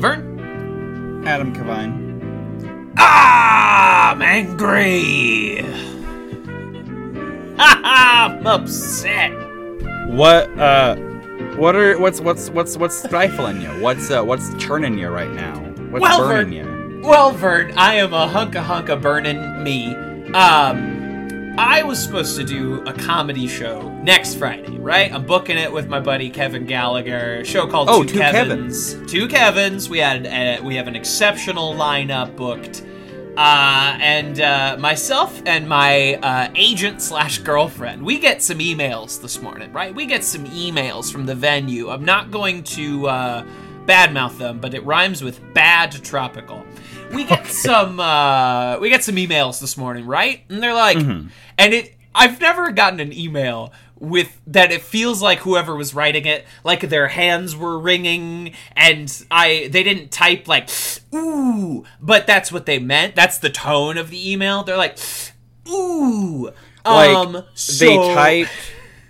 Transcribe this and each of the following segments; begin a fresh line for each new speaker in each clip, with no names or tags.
Vern?
Adam Kavine.
Ah, I'm angry. I'm upset.
What uh what are what's what's what's what's stifling you? What's uh what's churning you right now? What's
Well,
burning
Vern-
you?
Well, Vern, I am a hunka hunka burning me. Um, I was supposed to do a comedy show next Friday, right? I'm booking it with my buddy Kevin Gallagher. A show called
Oh,
Two,
Two
Kevins. Two Kevins. We had uh, we have an exceptional lineup booked. Uh, and uh, myself and my uh, agent slash girlfriend, we get some emails this morning, right? We get some emails from the venue. I'm not going to uh, badmouth them, but it rhymes with bad tropical. We get some uh, we get some emails this morning, right? And they're like, and it. I've never gotten an email with that it feels like whoever was writing it like their hands were wringing and i they didn't type like ooh but that's what they meant that's the tone of the email they're like ooh
Like
um
they typed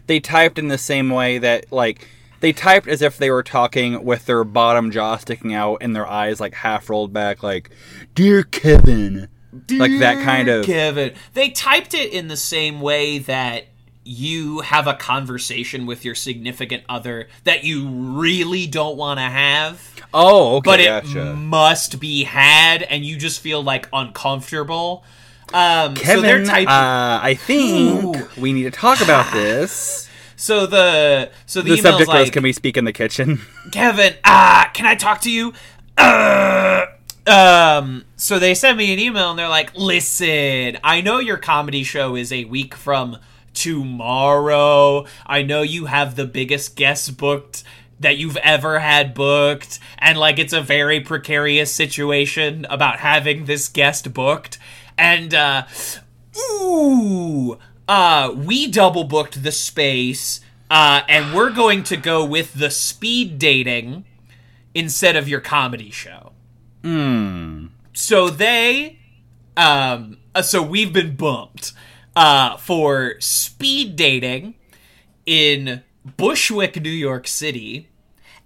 they typed in the same way that like they typed as if they were talking with their bottom jaw sticking out and their eyes like half rolled back like dear kevin like that kind of
Kevin. They typed it in the same way that you have a conversation with your significant other that you really don't want to have,
oh okay
but it
gotcha.
must be had, and you just feel like uncomfortable. Um, so
kevin
they're typing.
uh, i think
Ooh.
we need to talk about this
so the so the,
the
email's
subject was
like,
can we speak in the kitchen
Kevin, ah, can I talk to you? Uh, um, so they sent me an email and they're like, listen, I know your comedy show is a week from tomorrow. I know you have the biggest guest booked that you've ever had booked and like it's a very precarious situation about having this guest booked and uh ooh uh we double booked the space uh and we're going to go with the speed dating instead of your comedy show
Hmm.
so they um uh, so we've been bumped uh for speed dating in Bushwick, New York City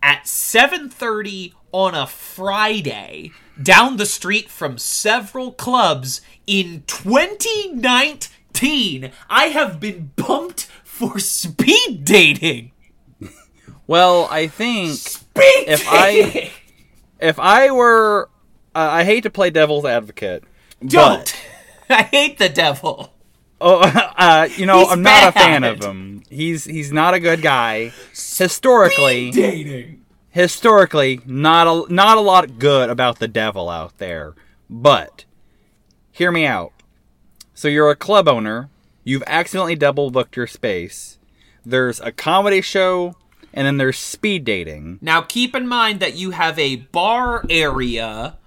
at 7:30 on a Friday down the street from several clubs in 2019. I have been bumped for speed dating.
well i think
Speed
If I- if i were uh, i hate to play devil's advocate
don't I hate the devil.
Oh, uh, you know,
He's
I'm not a fan of him. He's he's not a good guy. Historically,
Dating.
historically, not a not a lot good about the devil out there. But hear me out. So you're a club owner. You've accidentally double booked your space. There's a comedy show, and then there's speed dating.
Now keep in mind that you have a bar area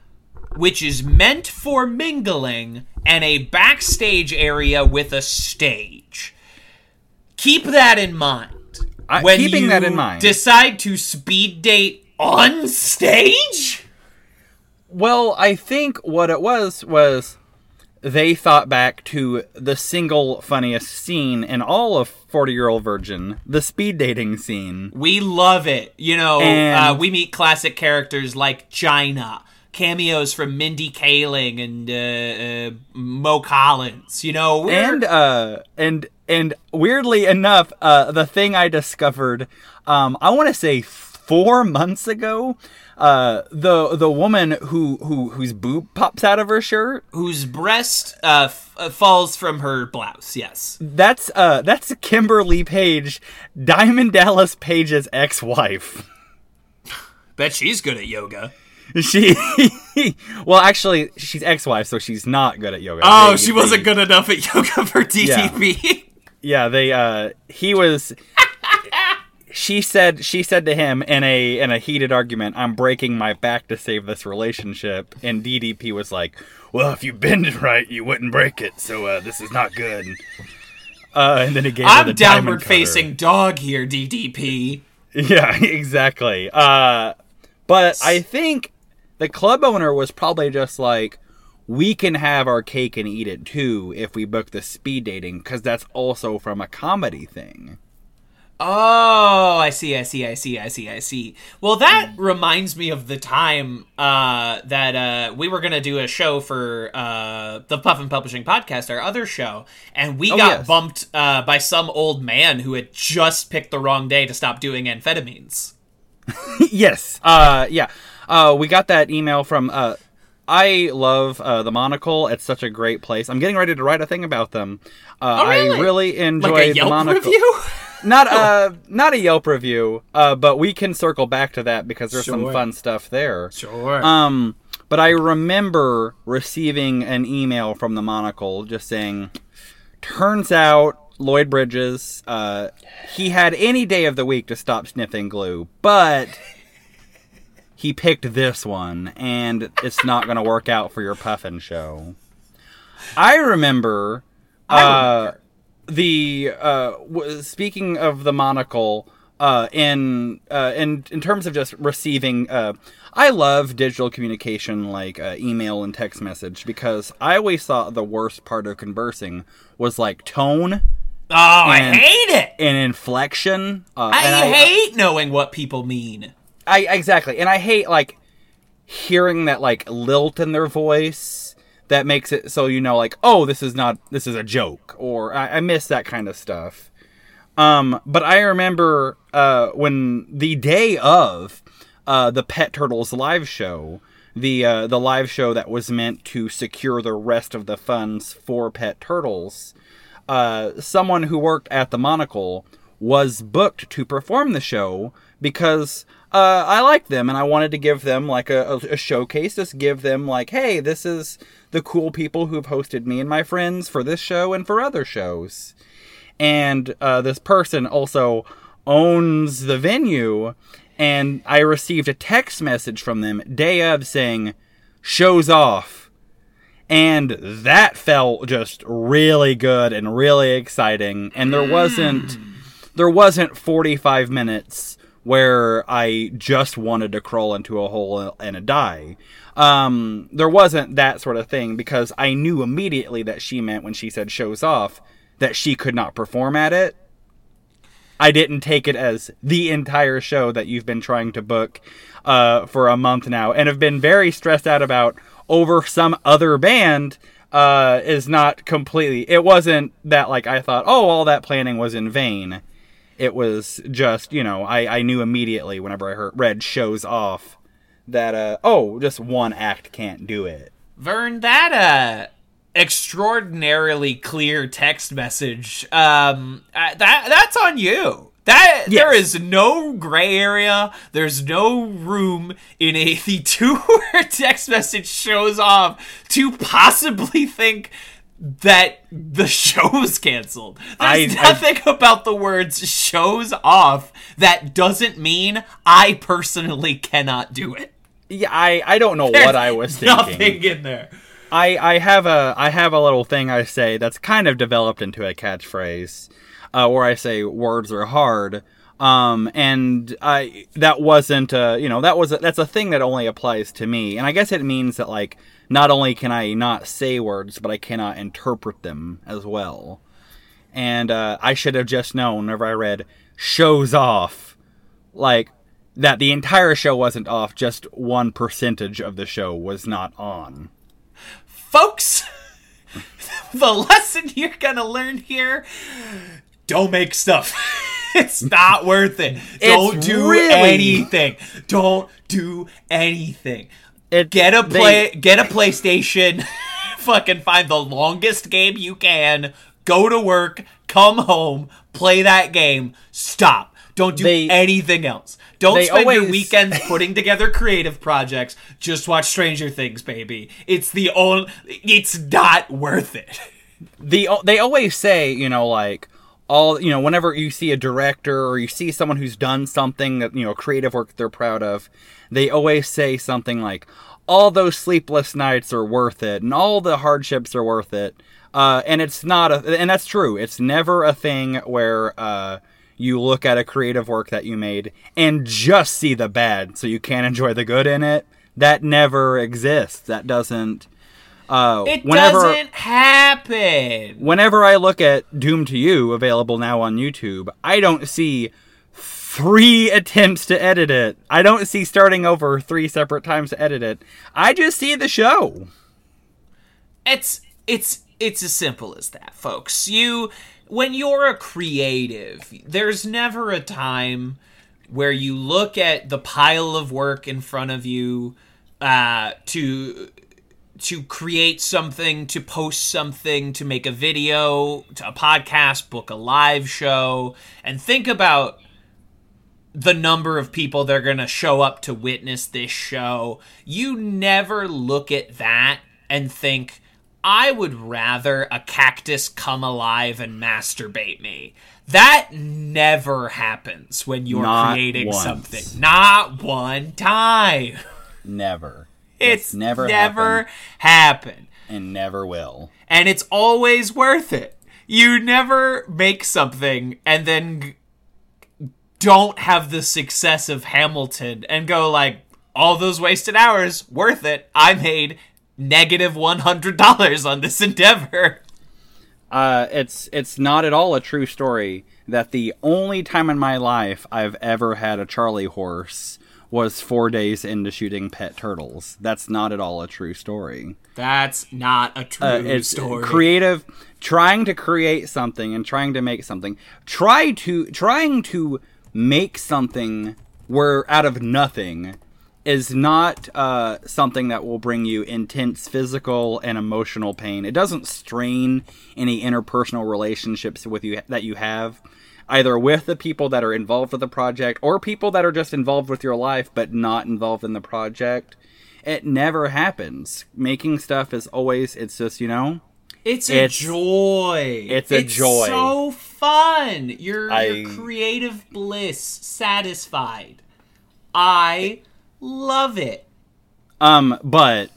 which is meant for mingling and a backstage area with a stage. Keep that in mind.
I-
when
keeping
you
that in mind.
decide to speed date on stage?
Well, I think what it was was they thought back to the single funniest scene in all of 40 Year Old Virgin, the speed dating scene.
We love it. You know, uh, we meet classic characters like China, cameos from Mindy Kaling and uh, uh, Mo Collins. You know,
And uh and and weirdly enough, uh the thing I discovered um I want to say 4 months ago, uh the the woman who who whose boob pops out of her shirt,
whose breast uh, f- uh, falls from her blouse. Yes.
that's uh that's Kimberly Page, Diamond Dallas Page's ex-wife.
Bet she's good at yoga.
She, well, actually, she's ex-wife, so she's not good at yoga.
Oh,
They-
she
they-
wasn't good enough at yoga for DDP.
Yeah, they. Uh, he was. She said. She said to him in a in a heated argument, "I'm breaking my back to save this relationship." And DDP was like, "Well, if you bend it right, you wouldn't break it. So uh, this is not good." Uh, and then he gave
I'm
the
downward facing dog here, DDP.
Yeah, exactly. Uh, but I think the club owner was probably just like, we can have our cake and eat it too if we book the speed dating because that's also from a comedy thing.
Oh, I see, I see, I see, I see, I see. Well, that reminds me of the time uh, that uh, we were going to do a show for uh, the Puffin Publishing Podcast, our other show, and we
Oh,
got
yes.
bumped uh, by some old man who had just picked the wrong day to stop doing amphetamines.
yes. Uh, yeah. Uh, we got that email from. Uh, I love uh, the Monocle. It's such a great place. I'm getting ready to write a thing about them. Uh,
Oh, really?
I really enjoy
Like
the Monocle.
review?
Not uh, not a Yelp review. Uh, but we can circle back to that because there's some fun stuff there.
sure.
Um, but I remember receiving an email from the Monocle just saying, "Turns out Lloyd Bridges, uh, he had any day of the week to stop sniffing glue, but." He picked this one, and it's not going to work out for your Puffin show. I remember, uh, the uh, w- speaking of the monocle uh, in uh, in in terms of just receiving uh, I love digital communication like uh, email and text message because I always thought the worst part of conversing was like tone
oh, I hate it.
and inflection uh,
I,
and
hate knowing what people mean.
I exactly, and I hate like hearing that like lilt in their voice that makes it so you know like oh this is not this is a joke or I, I miss that kind of stuff. Um, but I remember uh, when the day of uh, the Pet Turtles live show, the uh, the live show that was meant to secure the rest of the funds for Pet Turtles, uh, someone who worked at the Monocle was booked to perform the show because uh, I liked them and I wanted to give them like a, a, a showcase, just give them like, hey, this is the cool people who've hosted me and my friends for this show and for other shows. And uh, this person also owns the venue, and I received a text message from them day of saying, "Shows off." And that felt just really good and really exciting. And there wasn't there wasn't 45 minutes where I just wanted to crawl into a hole and die. Um, there wasn't that sort of thing because I knew immediately that she meant when she said shows off that she could not perform at it. I didn't take it as the entire show that you've been trying to book uh, for a month now and have been very stressed out about over some other band uh, is not completely. It wasn't that like I thought, oh, all that planning was in vain. It was just, you know, I, I knew immediately whenever I heard read shows off that, uh, oh, just one act can't do it.
Vern, that uh extraordinarily clear text message. Um uh, that that's on you. That there
Yes.
is no gray area. There's no room in a the two word text message shows off to possibly think that the show was canceled. There's
I- I-
nothing about the words shows off that doesn't mean I personally cannot do it.
Yeah, I, I don't know what I was thinking.
Nothing in there.
I, I have a I have a little thing I say that's kind of developed into a catchphrase, uh, where I say words are hard. Um, and I that wasn't uh you know that was a, that's a thing that only applies to me, and I guess it means that like not only can I not say words, but I cannot interpret them as well. And uh, I should have just known whenever I read shows off, like that the entire show wasn't off, just one percentage of the show was not on.
folks the lesson you're gonna learn here don't make stuff. It's not worth it. Don't do
really-
anything. Don't do anything.
It,
get a
they-
play get a playstation. Fucking find the longest game you can. Go to work. Come home. Play that game. Stop don't do
They-
anything else. Don't spend your weekends putting together creative projects. Just watch stranger things baby. It's the only it's not worth it.
The they always say you know like all you know whenever you see a director or you see someone who's done something that you know creative work they're proud of they always say something like all those sleepless nights are worth it and all the hardships are worth it. Uh, and it's not a and that's true. It's never a thing where uh, you look at a creative work that you made and just see the bad so you can't enjoy the good in it that never exists that doesn't Uh,
It
whenever,
doesn't happen.
whenever I look at Doom to You, available now on YouTube, I don't see three attempts to edit it. I don't see starting over three separate times to edit it. I just see the show.
It's it's it's as simple as that, folks. You when you're a creative, there's never a time where you look at the pile of work in front of you uh, to to create something, to post something, to make a video, to a podcast, book a live show, and think about the number of people that are going to show up to witness this show. You never look at that and think, I would rather a cactus come alive and masturbate me. That never happens when you're
Not
creating
once.
something. Not one time.
Never.
It's
never
never
happened.
happened.
and never will.
And it's always worth it. You never make something and then g- don't have the success of Hamilton and go like all those wasted hours worth it. I made negative $100 on this endeavor.
Uh, it's it's not at all a true story that the only time in my life I've ever had a Charlie horse was four days into shooting pet turtles. That's not at all a true story.
That's not a true
Uh, it's
story.
creative trying to create something and trying to make something try to trying to make something where out of nothing is not uh, something that will bring you intense physical and emotional pain. It doesn't strain any interpersonal relationships with you that you have, either with the people that are involved with the project or people that are just involved with your life but not involved in the project. It never happens. Making stuff is always it's just you know
It's a
It's-
joy.
it's a joy.
so fun. Your,
I-
your creative bliss satisfied. I love it.
Um, but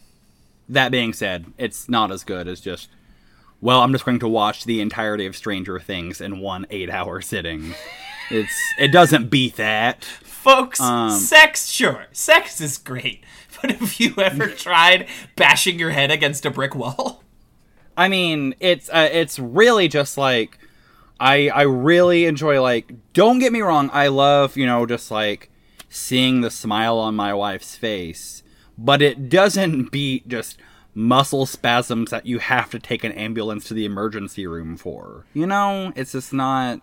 that being said, it's not as good as just. Well, I'm just going to watch the entirety of Stranger Things in one eight-hour sitting. It's it doesn't beat that.
Folks,
Um,
sex, sure. Sex is great. But have you ever tried bashing your head against a brick wall?
I mean, it's uh, it's really just like I I really enjoy like. Don't get me wrong, I love you know just like seeing the smile on my wife's face, but it doesn't beat just muscle spasms that you have to take an ambulance to the emergency room for. You know, it's just not.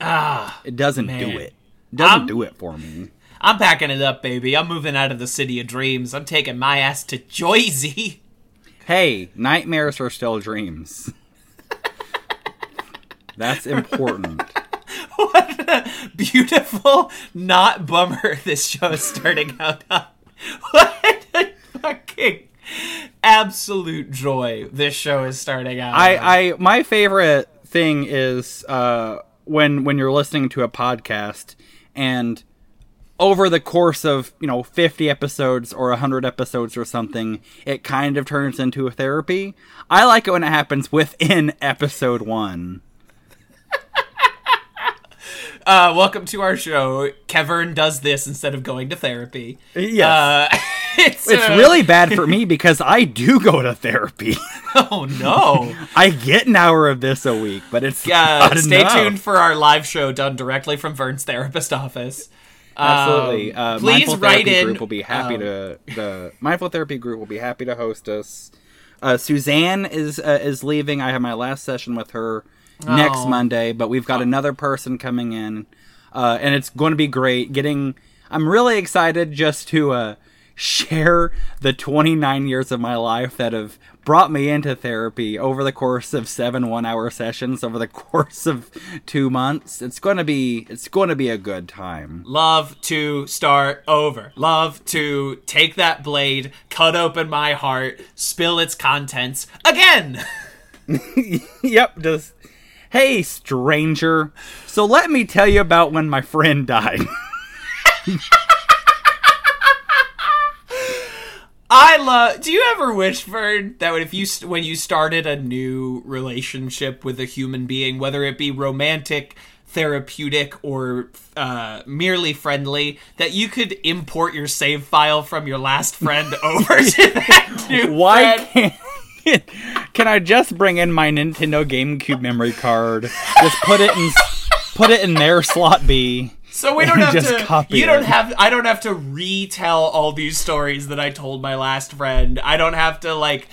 Ah,
It doesn't
Man.
do it. It doesn't
I'm-
do it for me.
I'm packing it up, baby. I'm moving out of the city of dreams. I'm taking my ass to Joyzy.
Hey, nightmares are still dreams. That's important.
what a beautiful, not bummer this show is starting out on. What a fucking absolute joy this show is starting out on.
I, I my favorite thing is uh, when when you're listening to a podcast and over the course of you know 50 episodes or 100 episodes or something it kind of turns into a therapy i like it when it happens within episode one
Uh, welcome to our show. Kevin does this instead of going to therapy.
Yes.
Uh, it's
it's
uh,
really bad for me because i do go to therapy
Oh no.
i get an hour of this a week but it's
Uh, stay
enough.
tuned for our live show done directly from Vern's therapist office.
Absolutely.
Um,
uh,
please
Mindful
write
Therapy
in.
Group will be happy
um,
to the Mindful Therapy Group will be happy to host us. Uh, Suzanne is uh, is leaving. I have my last session with her next
Oh.
Monday, but we've got another person coming in, uh, and it's going to be great. Getting, I'm really excited just to uh, share the 29 years of my life that have brought me into therapy over the course of seven one hour sessions over the course of two months. It's going to be it's going to be a good time.
Love to start over. Love to take that blade, cut open my heart, spill its contents again.
yep, just hey stranger. So let me tell you about when my friend died.
I love. Do you ever wish, Vern, that if you when you started a new relationship with a human being, whether it be romantic, therapeutic, or uh, merely friendly, that you could import your save file from your last friend over to that new
Why
friend?
can't Can I just bring in my Nintendo GameCube memory card? Just put it in, put it in their slot B.
So we don't have to.
copy
you don't
it.
have. I don't have to retell all these stories that I told my last friend. I don't have to like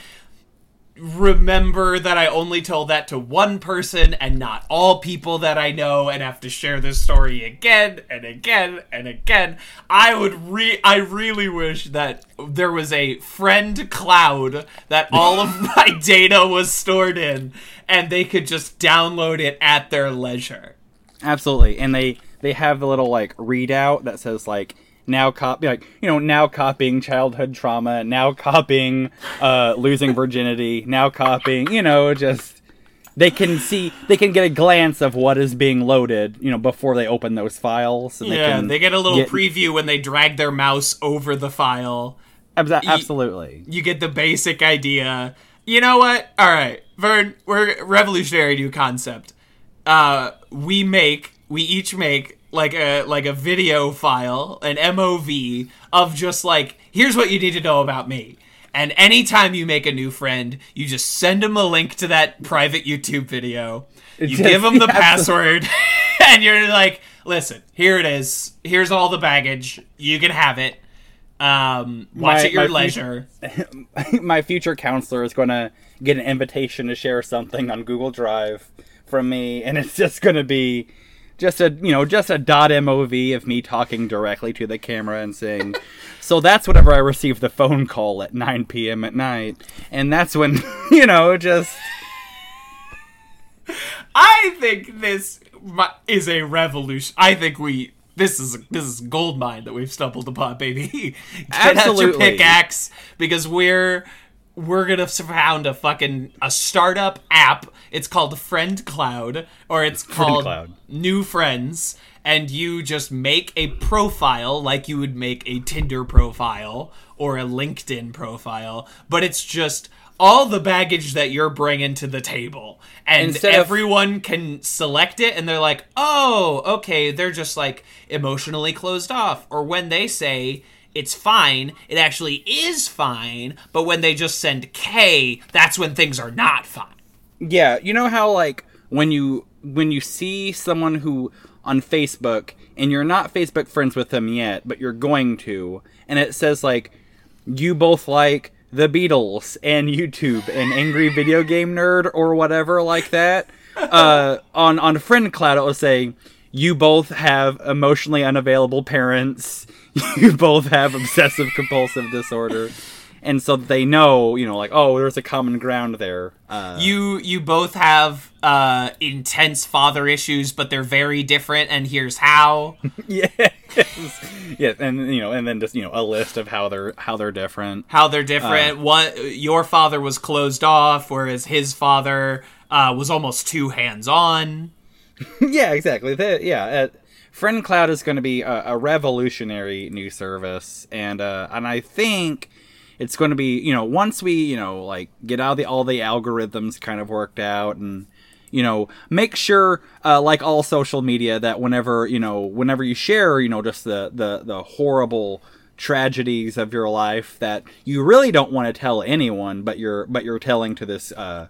remember that I only told that to one person and not all people that I know, and have to share this story again and again and again. I would re. I really wish that there was a friend cloud that all of my data was stored in, and they could just download it at their leisure.
Absolutely, and they they have the little like readout that says like now copy like you know now copying childhood trauma, now copying uh, losing virginity, now copying you know just they can see they can get a glance of what is being loaded you know before they open those files. And
Yeah,
can
they get a little
get-
preview when they drag their mouse over the file.
Abso- absolutely.
You get the basic idea. You know what? All right, Vern, we're revolutionary new concept. Uh, we make, we each make like a like a video file, an MOV of just like here's what you need to know about me. And anytime you make a new friend, you just send them a link to that private YouTube video. You
just-
give them the password, and you're like, "Listen, here it is. Here's all the baggage. You can have it. Um, watch
My-
at your
my
leisure."
my future counselor is going to get an invitation to share something on Google Drive from me, and it's just going to be just a you know just a dot mov of me talking directly to the camera and saying so that's whenever i receive the phone call at 9 p.m at night and that's when you know just
I think this is a revolution. I think we this is this is gold mine that we've stumbled upon, baby. Get out your
Absolutely.
pickaxe because we're we're gonna found a fucking a startup app. It's called Friend Cloud, or it's called
Cloud.
New Friends, and you just make a profile like you would make a Tinder profile or a LinkedIn profile, but it's just all the baggage that you're bringing to the table, and
Instead of-
everyone can select it, and they're like, "Oh, okay." They're just like emotionally closed off, or when they say. It's fine. It actually is fine, but when they just send K, that's when things are not fine.
Yeah, you know how like when you when you see someone who on Facebook and you're not Facebook friends with them yet, but you're going to, and it says like you both like the Beatles and YouTube and Angry Video Game Nerd or whatever like that. Uh, on on Friend Cloud, it will say you both have emotionally unavailable parents. You both have obsessive compulsive disorder. And so they know, you know, like, oh, there's a common ground there. Uh,
you you both have uh intense father issues but they're very different and here's how
yeah, yeah, and you know, and then just you know, a list of how they're how they're different.
how they're different what your father was closed off whereas his father uh was almost too hands on
yeah, exactly. The, yeah, uh, Friend Cloud is going to be a, a revolutionary new service, and uh, and I think it's going to be you know once we you know like get all the all the algorithms kind of worked out and you know make sure uh, like all social media that whenever you know whenever you share you know just the the the horrible tragedies of your life that you really don't want to tell anyone but you're but you're telling to this uh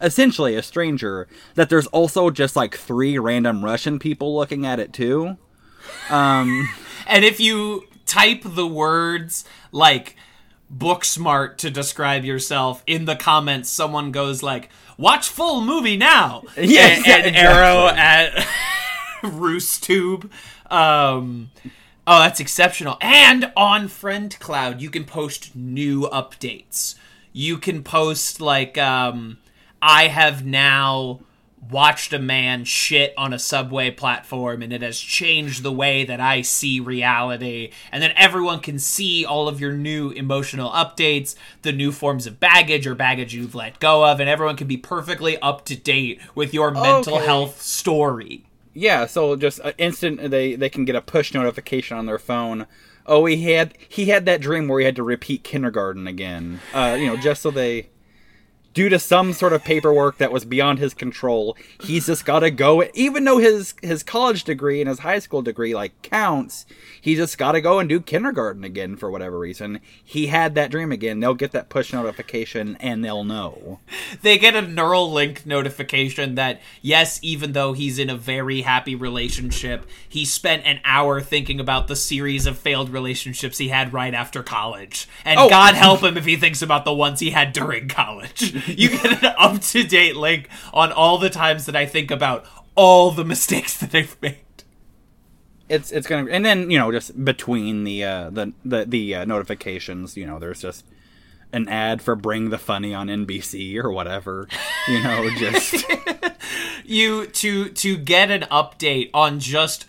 essentially a stranger that there's also just like three random russian people looking at it too.
Um, and if you type the words like book smart to describe yourself in the comments someone goes like watch full movie now!
Yeah,
and, and
exactly.
arrow at roostube um oh that's exceptional. And on friend cloud you can post new updates. You can post like um i have now watched a man shit on a subway platform and it has changed the way that I see reality. And then everyone can see all of your new emotional updates, the new forms of baggage or baggage you've let go of, and everyone can be perfectly up to date with your mental
Okay.
health story.
yeah so just uh, instant they they can get a push notification on their phone oh he had he had that dream where he had to repeat kindergarten again uh you know just so they due to some sort of paperwork that was beyond his control, he's just got to go. Even though his his college degree and his high school degree like counts, he just got to go and do kindergarten again for whatever reason. He had that dream again. They'll get that push notification and they'll know.
They get a neural link notification that yes, even though he's in a very happy relationship, he spent an hour thinking about the series of failed relationships he had right after college, and
Oh.
God help him if he thinks about the ones he had during college. You get an up to date link on all the times that I think about all the mistakes that I've made.
It's it's gonna and then you know just between the uh, the the the uh, notifications, you know, there's just an ad for Bring the Funny on NBC or whatever. You know, just
you to to get an update on just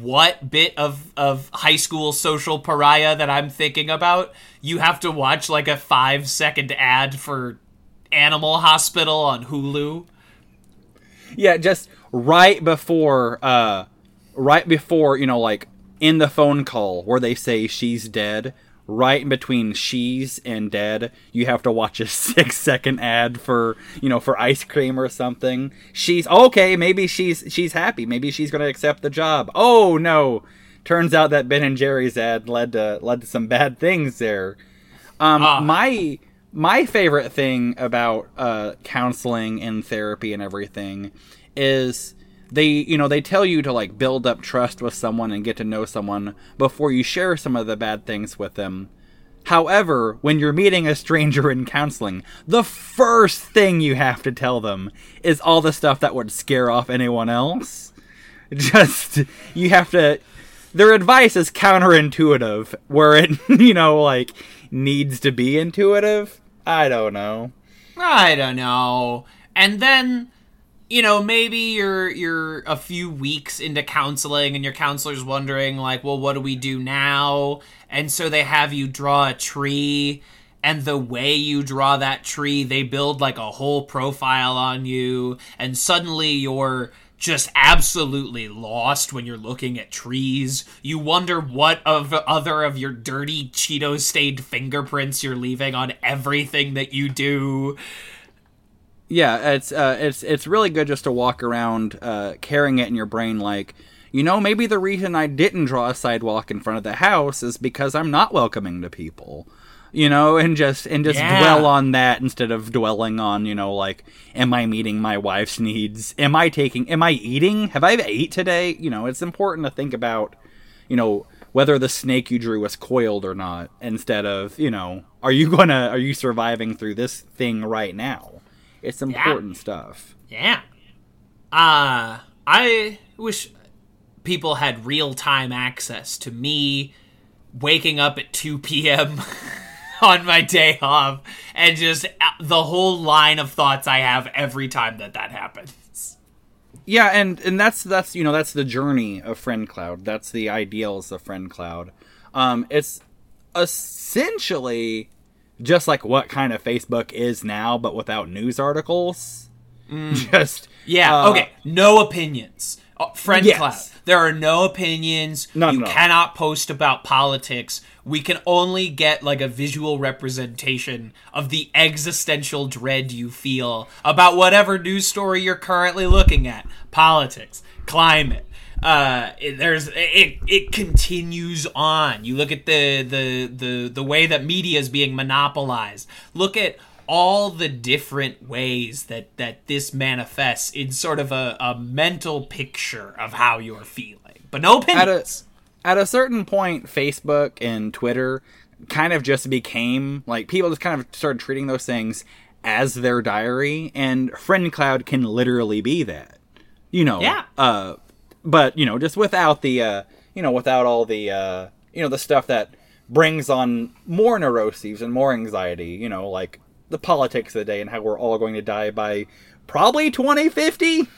what bit of of high school social pariah that I'm thinking about, you have to watch like a 5 second ad for Animal Hospital on Hulu.
yeah, just right before uh right before, you know, like in the phone call where they say she's dead, right in between she's and dead, you have to watch a 6 second ad for, you know, for ice cream or something. She's okay, maybe she's she's happy, maybe she's going to accept the job. Oh no. Turns out that Ben and Jerry's ad led to led to some bad things there. Um,
Ah.
my my favorite thing about uh, counseling and therapy and everything is they you know they tell you to like build up trust with someone and get to know someone before you share some of the bad things with them. However, when you're meeting a stranger in counseling, the first thing you have to tell them is all the stuff that would scare off anyone else. Just you have to their advice is counterintuitive where it you know like needs to be intuitive. I don't know.
I don't know. And then you know, maybe you're you're a few weeks into counseling and your counselor's wondering like, well, what do we do now? And so they have you draw a tree and the way you draw that tree, they build like a whole profile on you and suddenly you're just absolutely lost when you're looking at trees. You wonder what of other of your dirty Cheeto stained fingerprints you're leaving on everything that you do.
Yeah, it's uh, it's it's really good just to walk around uh, carrying it in your brain like you know maybe the reason I didn't draw a sidewalk in front of the house is because I'm not welcoming to people. You know, and just and just
Yeah.
dwell on that instead of dwelling on, you know, like, am I meeting my wife's needs? Am I taking am I eating? Have I ate today? You know, it's important to think about, you know, whether the snake you drew was coiled or not, instead of, you know, are you gonna are you surviving through this thing right now? It's important stuff.
Yeah. Uh, I wish people had real time access to me waking up at 2 p.m. on my day off and just uh, the whole line of thoughts I have every time that that happens.
Yeah, and and that's that's you know that's the journey of Friend Cloud. That's the ideals of Friend Cloud. Um, it's essentially just like what kind of Facebook is now, but without news articles. Just
Yeah,
uh,
okay. No opinions. Uh, friend
Yes.
cloud. There are no opinions.
None
you
all.
cannot post about politics. We can only get like a visual representation of the existential dread you feel about whatever news story you're currently looking at. Politics, climate. Uh, it, there's it. It continues on. You look at the the the the way that media is being monopolized. Look at all the different ways that that this manifests in sort of a, a mental picture of how you're feeling but no
at a at a certain point, Facebook and Twitter kind of just became like people just kind of started treating those things as their diary, and Friend Cloud can literally be that. You know,
Yeah.
Uh, but you know, just without the uh, you know, without all the uh, you know, the stuff that brings on more neuroses and more anxiety. You know, like the politics of the day and how we're all going to die by probably 2050.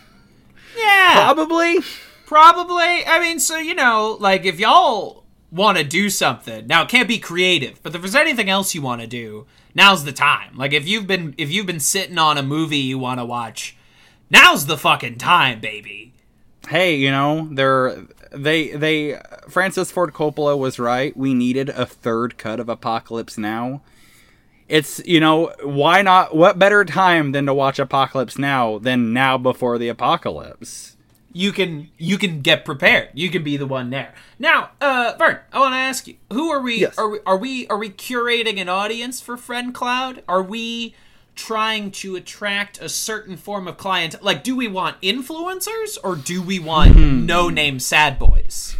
yeah
Probably.
probably i mean so you know like if y'all want to do something now it can't be creative but if there's anything else you want to do now's the time like if you've been if you've been sitting on a movie you want to watch now's the fucking time baby
hey, you know, they're they they Francis Ford Coppola was right. We needed a third cut of Apocalypse Now. It's you know why not? What better time than to watch Apocalypse Now than now before the apocalypse?
you can you can get prepared. You can be the one there. Now, uh, Vern, I want to ask you: Who are we?
Yes.
Are we are we are we curating an audience for Friend Cloud? Are we trying to attract a certain form of client? Like, do we want influencers or do we want no name sad boys?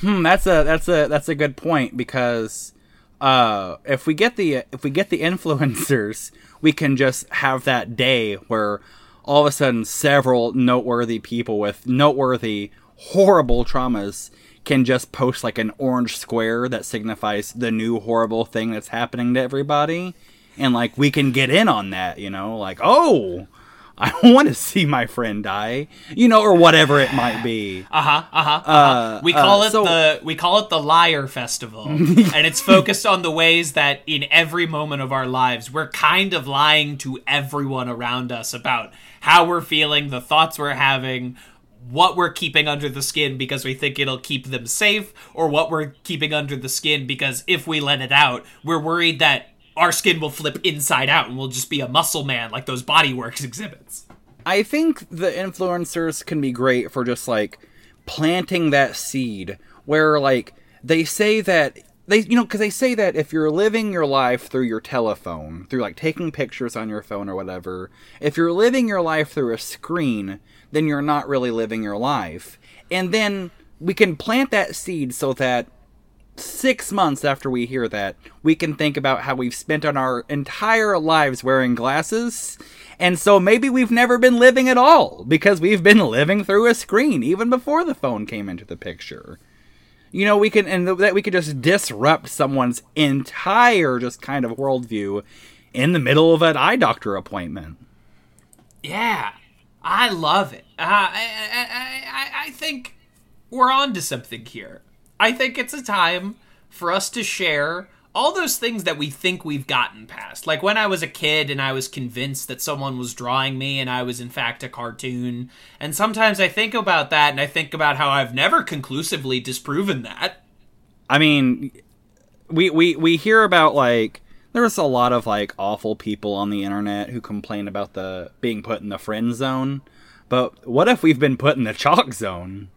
Hmm, that's a that's a that's a good point because uh, if we get the if we get the influencers, we can just have that day where all of a sudden several noteworthy people with noteworthy horrible traumas can just post like an orange square that signifies the new horrible thing that's happening to everybody. And like we can get in on that you know? Like oh i want to see my friend die you know or whatever it might be
Uh huh. Uh huh.
Uh,
we call
uh,
it
so-
the we call it the liar festival, and it's focused on the ways that in every moment of our lives we're kind of lying to everyone around us about how we're feeling, the thoughts we're having. What we're keeping under the skin because we think it'll keep them safe, or what we're keeping under the skin because if we let it out, we're worried that our skin will flip inside out and we'll just be a muscle man like those Body Worlds exhibits.
I think the influencers can be great for just like planting that seed where like they say that they you know because they say that if you're living your life through your telephone through like taking pictures on your phone or whatever if you're living your life through a screen then you're not really living your life and then we can plant that seed so that six months after we hear that, we can think about how we've spent on our entire lives wearing glasses. And so maybe we've never been living at all because we've been living through a screen even before the phone came into the picture. You know, we can, and that we could just disrupt someone's entire just kind of worldview in the middle of an eye doctor appointment.
Yeah, I love it. Uh, I, I, I, I think we're on to something here. I think it's a time for us to share all those things that we think we've gotten past. Like when I was a kid and I was convinced that someone was drawing me and I was in fact a cartoon. And sometimes I think about that and I think about how I've never conclusively disproven that.
I mean, we we we hear about like there's a lot of like awful people on the internet who complain about the being put in the friend zone. But what if we've been put in the chalk zone?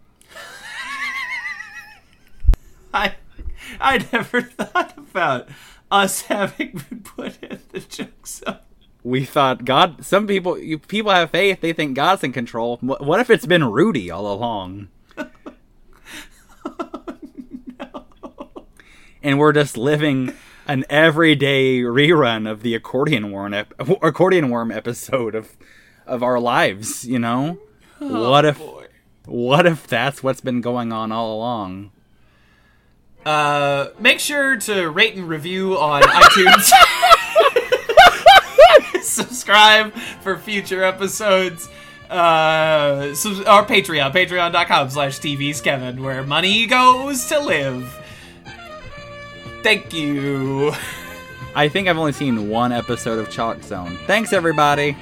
I I never thought about us having been put in the joke zone.
We thought God. Some people, you people have faith. They think God's in control. What, what if it's been Rudy all along? And we're just living an everyday rerun of the accordion worm ep- accordion worm episode of of our lives. You know, oh, what if
Boy.
what if that's what's been going on all along?
Uh, make sure to rate and review on iTunes. Subscribe for future episodes. Uh, sub- our Patreon, patreon.com slash TV's Kevin, where money goes to live. Thank you.
I think I've only seen one episode of Chalk Zone. Thanks, everybody.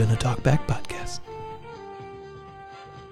Been a Talkback Podcast.